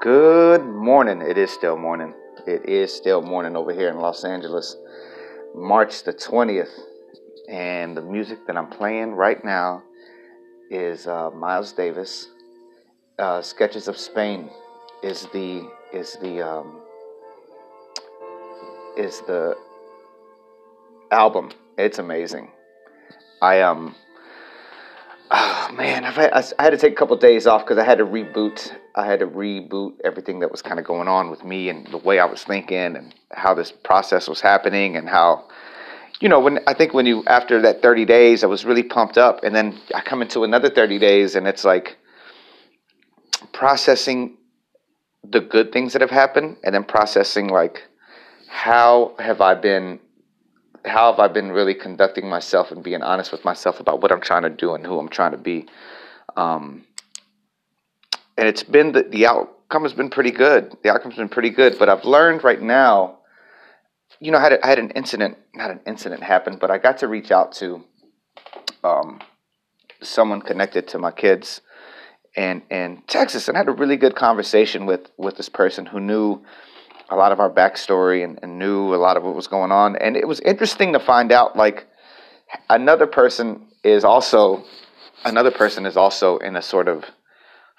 Good morning. It is still morning. It is still morning over here in Los Angeles, March the 20th. And the music that I'm playing right now is uh, Miles Davis. Uh, Sketches of Spain is the is the um, is the album. It's amazing. I um oh man, had, I had to take a couple days off because I had to reboot. I had to reboot everything that was kind of going on with me and the way I was thinking and how this process was happening and how, you know, when I think when you after that thirty days, I was really pumped up, and then I come into another thirty days, and it's like processing the good things that have happened, and then processing like how have I been how have I been really conducting myself and being honest with myself about what I'm trying to do and who I'm trying to be. Um, and it's been the, the outcome has been pretty good. The outcome's been pretty good, but I've learned right now. You know, I had, a, I had an incident, not an incident happen, but I got to reach out to um, someone connected to my kids and in Texas, and I had a really good conversation with with this person who knew a lot of our backstory and, and knew a lot of what was going on. And it was interesting to find out like another person is also another person is also in a sort of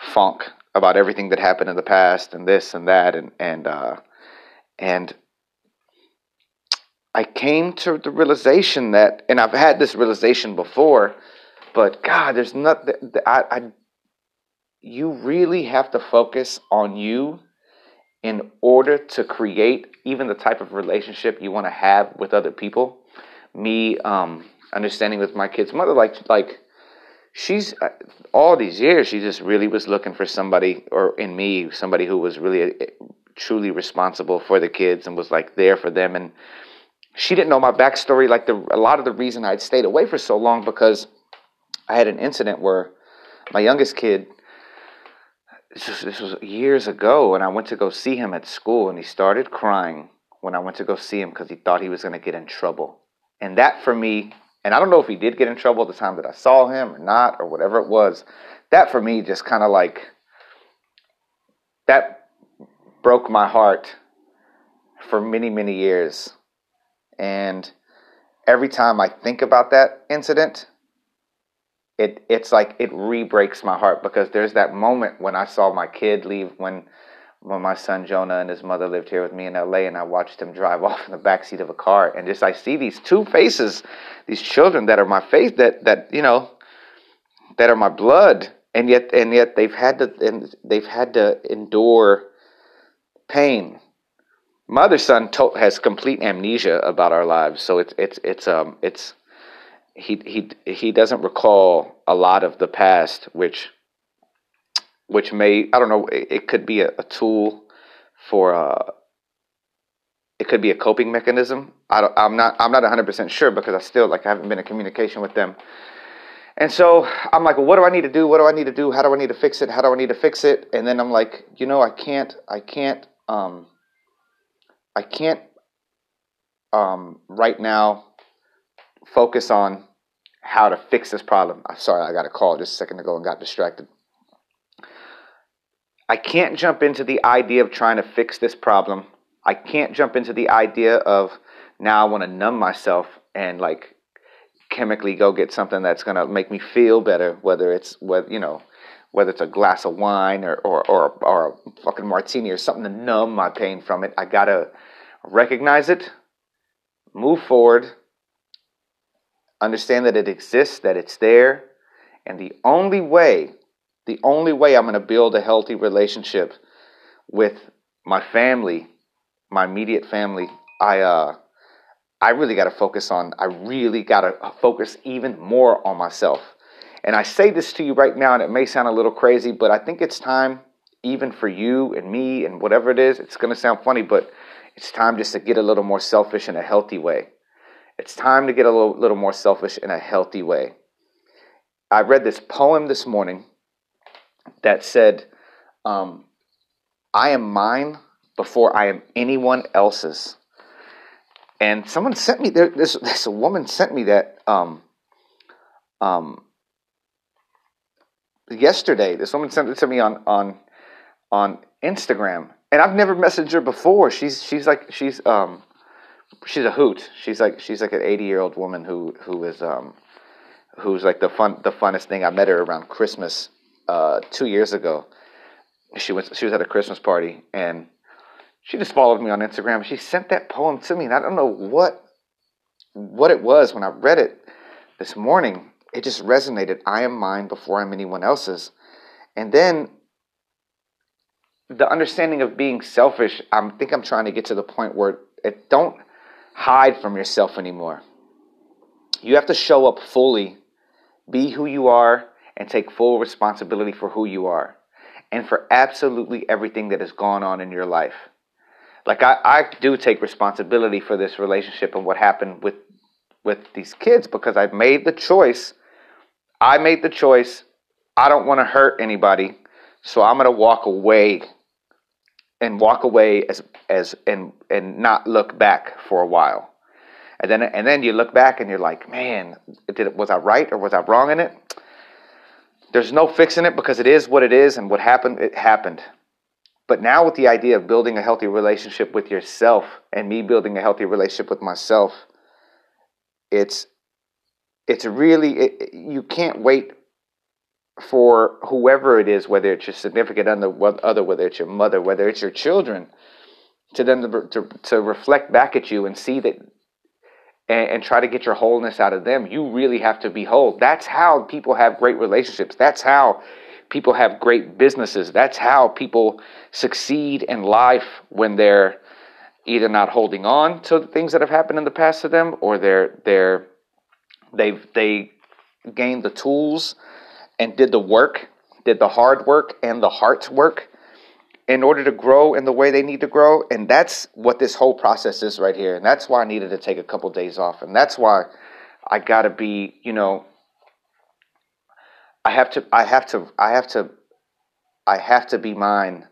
funk about everything that happened in the past and this and that and and uh, and I came to the realization that, and I've had this realization before, but God, there's not. I, I you really have to focus on you in order to create even the type of relationship you want to have with other people. Me um, understanding with my kid's mother, like like she's uh, all these years, she just really was looking for somebody, or in me, somebody who was really uh, truly responsible for the kids and was like there for them. And she didn't know my backstory. Like the a lot of the reason I'd stayed away for so long because I had an incident where my youngest kid this was years ago, and I went to go see him at school, and he started crying when I went to go see him because he thought he was going to get in trouble. And that for me, and I don't know if he did get in trouble at the time that I saw him or not, or whatever it was, that for me just kind of like, that broke my heart for many, many years. And every time I think about that incident, it it's like it re-breaks my heart because there's that moment when I saw my kid leave when when my son Jonah and his mother lived here with me in LA and I watched them drive off in the back seat of a car and just I see these two faces these children that are my face that that you know that are my blood. And yet and yet they've had to and they've had to endure pain. My other son to- has complete amnesia about our lives. So it's it's it's um it's he he he doesn't recall a lot of the past, which which may I don't know. It, it could be a, a, tool for uh, it could be a coping mechanism. I I'm not I'm not 100 percent sure because I still like I haven't been in communication with them. And so I'm like, well, what do I need to do? What do I need to do? How do I need to fix it? How do I need to fix it? And then I'm like, you know, I can't, I can't, um, I can't, um, right now focus on how to fix this problem. I'm sorry, I got a call just a second ago and got distracted. I can't jump into the idea of trying to fix this problem. I can't jump into the idea of now I want to numb myself and like chemically go get something that's going to make me feel better, whether it's whether you know whether it's a glass of wine or or or, or a fucking martini or something to numb my pain from it. I got to recognize it, move forward, Understand that it exists, that it's there. And the only way, the only way I'm going to build a healthy relationship with my family, my immediate family, I uh I really got to focus on I really got to focus even more on myself. And I say this to you right now and it may sound a little crazy, but I think it's time even for you and me and whatever it is, it's going to sound funny, but it's time just to get a little more selfish in a healthy way. It's time to get a little, little more selfish in a healthy way. I read this poem this morning that said, um, I am mine before I am anyone else's. And someone sent me there. This, this woman sent me that um, um, yesterday. This woman sent it to me on on on Instagram, and I've never messaged her before. She's she's like she's um she's a hoot. She's like she's like an eighty year old woman who who is um who's like the fun the funnest thing. I met her around Christmas uh, two years ago. She was she was at a Christmas party and she just followed me on Instagram. She sent that poem to me, and I don't know what what it was when I read it this morning. It just resonated. I am mine before I'm anyone else's. And then the understanding of being selfish, I think I'm trying to get to the point where it don't hide from yourself anymore. You have to show up fully, be who you are, and take full responsibility for who you are and for absolutely everything that has gone on in your life. Like I, I do take responsibility for this relationship and what happened with with these kids because I've made the choice. I made the choice. I don't want to hurt anybody, so I'm going to walk away and walk away as as and and not look back for a while. And then and then you look back and you're like, man, did was I right or was I wrong in it? There's no fixing it because it is what it is, and what happened, it happened. But now, with the idea of building a healthy relationship with yourself and me building a healthy relationship with myself, it's it's really it, you can't wait for whoever it is, whether it's your significant other, whether it's your mother, whether it's your children, to them to, to, to reflect back at you and see that and, and, try to get your wholeness out of them. You really have to be whole. That's how people have great relationships. That's how people have great businesses. That's how people succeed in life when they're either not holding on to things that have happened in the past to them or they're they're they've they gained the tools and did the work, did the hard work and the heart's work in order to grow in the way they need to grow. And that's what this whole process is right here. And that's why I needed to take a couple days off. And that's why I got to be, you know, I have to, I have to, I have to, I have to be mine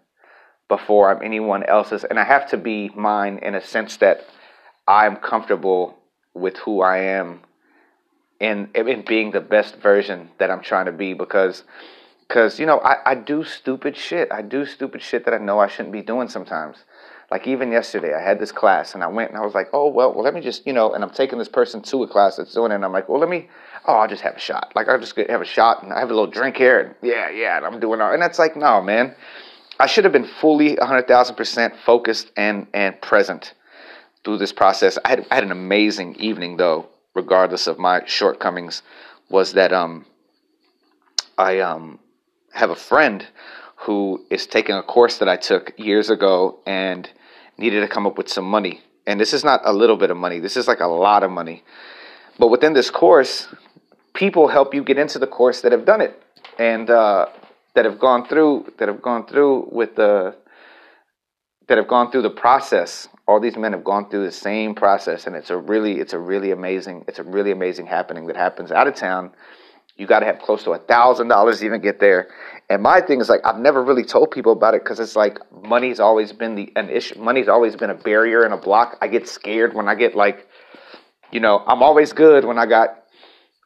before I'm anyone else's. And I have to be mine in a sense that I'm comfortable with who I am and in being the best version that I'm trying to be because because, you know, I, I do stupid shit. I do stupid shit that I know I shouldn't be doing sometimes. Like even yesterday, I had this class and I went and I was like, oh, well, well, let me just, you know, and I'm taking this person to a class that's doing it. And I'm like, well, let me, oh, I'll just have a shot. Like, I'll just have a shot and I have a little drink here. And yeah, yeah, and I'm doing all. And that's like, no, man. I should have been fully 100,000% focused and, and present through this process. I had, I had an amazing evening, though, regardless of my shortcomings, was that um, I um, have a friend who is taking a course that I took years ago and needed to come up with some money. And this is not a little bit of money, this is like a lot of money. But within this course, people help you get into the course that have done it and uh, that have gone through that have gone through with the that have gone through the process all these men have gone through the same process and it's a really it's a really amazing it's a really amazing happening that happens out of town you got to have close to a thousand dollars to even get there. And my thing is like I've never really told people about it because it's like money's always been the an issue. Money's always been a barrier and a block. I get scared when I get like, you know, I'm always good when I got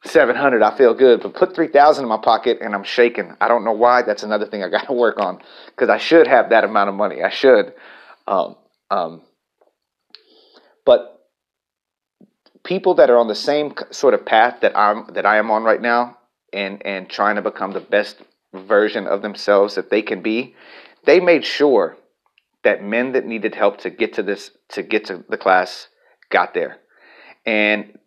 seven hundred. I feel good, but put three thousand in my pocket and I'm shaking. I don't know why. That's another thing I got to work on because I should have that amount of money. I should. Um, um, but people that are on the same sort of path that I'm that I am on right now and and trying to become the best version of themselves that they can be, they made sure that men that needed help to get to this to get to the class got there and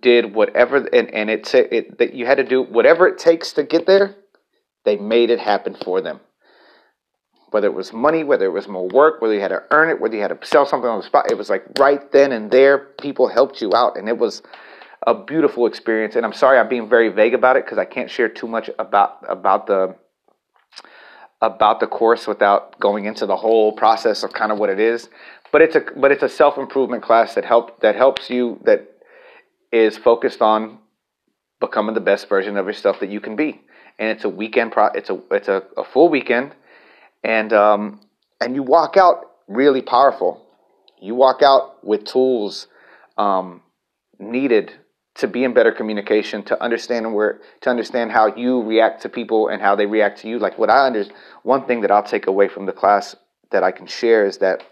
did whatever and and it, it that you had to do whatever it takes to get there they made it happen for them. Whether it was money whether it was more work whether you had to earn it whether you had to sell something on the spot it was like right then and there people helped you out and it was a beautiful experience. And I'm sorry I'm being very vague about it because I can't share too much about about the about the course without going into the whole process of kind of what it is. But it's a but it's a self improvement class that help that helps you that is focused on becoming the best version of yourself that you can be. And it's a weekend pro it's a it's a, a full weekend and um and you walk out really powerful. You walk out with tools um, needed to be in better communication, to understand where to understand how you react to people and how they react to you. Like what I under one thing that I'll take away from the class that I can share is that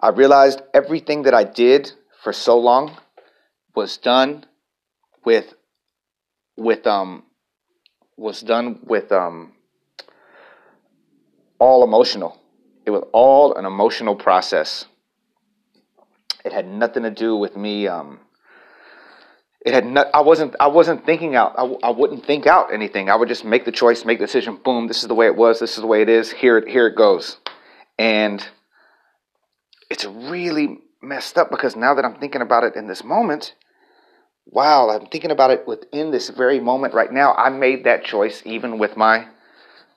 I realized everything that I did for so long was done with with um was done with um all emotional. It was all an emotional process. It had nothing to do with me um it had not, I wasn't I wasn't thinking out I, I wouldn't think out anything. I would just make the choice make the decision boom this is the way it was this is the way it is here here it goes. And it's really messed up because now that I'm thinking about it in this moment wow I'm thinking about it within this very moment right now I made that choice even with my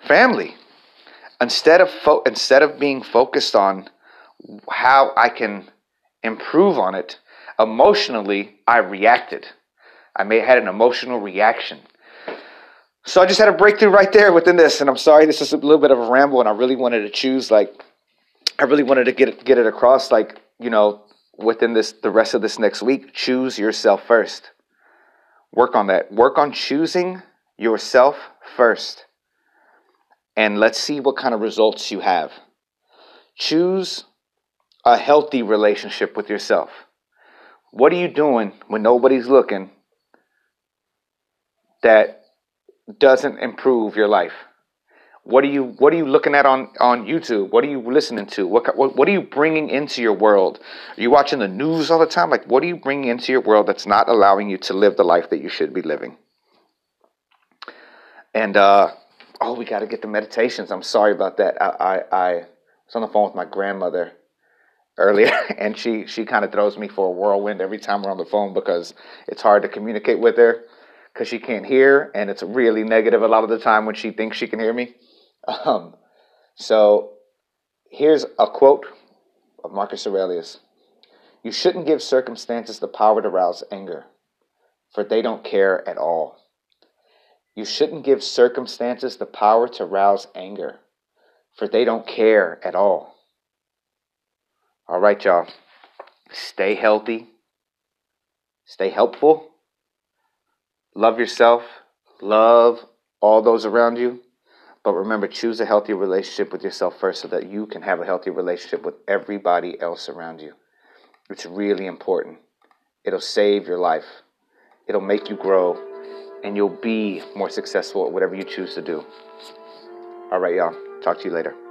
family. Instead of fo- instead of being focused on how I can improve on it emotionally I reacted I may have had an emotional reaction. So I just had a breakthrough right there within this, and I'm sorry this is a little bit of a ramble, and I really wanted to choose like I really wanted to get it, get it across like you know within this the rest of this next week. Choose yourself first. Work on that. Work on choosing yourself first, and let's see what kind of results you have. Choose a healthy relationship with yourself. What are you doing when nobody's looking that doesn't improve your life? What are you What are you looking at on on YouTube? What are you listening to? What what, what are you bringing into your world? Are you watching the news all the time? Like, what are you bringing into your world that's not allowing you to live the life that you should be living? And uh, oh, we got to get the meditations. I'm sorry about that. I, I I was on the phone with my grandmother earlier, and she she kind of throws me for a whirlwind every time we're on the phone because it's hard to communicate with her because she can't hear, and it's really negative a lot of the time when she thinks she can hear me. Um, so here's a quote of Marcus Aurelius You shouldn't give circumstances the power to rouse anger, for they don't care at all. You shouldn't give circumstances the power to rouse anger, for they don't care at all. All right, y'all. Stay healthy. Stay helpful Love yourself, love all those around you. But remember, choose a healthy relationship with yourself first so that you can have a healthy relationship with everybody else around you. It's really important. It'll save your life, it'll make you grow, and you'll be more successful at whatever you choose to do. All right, y'all. Talk to you later.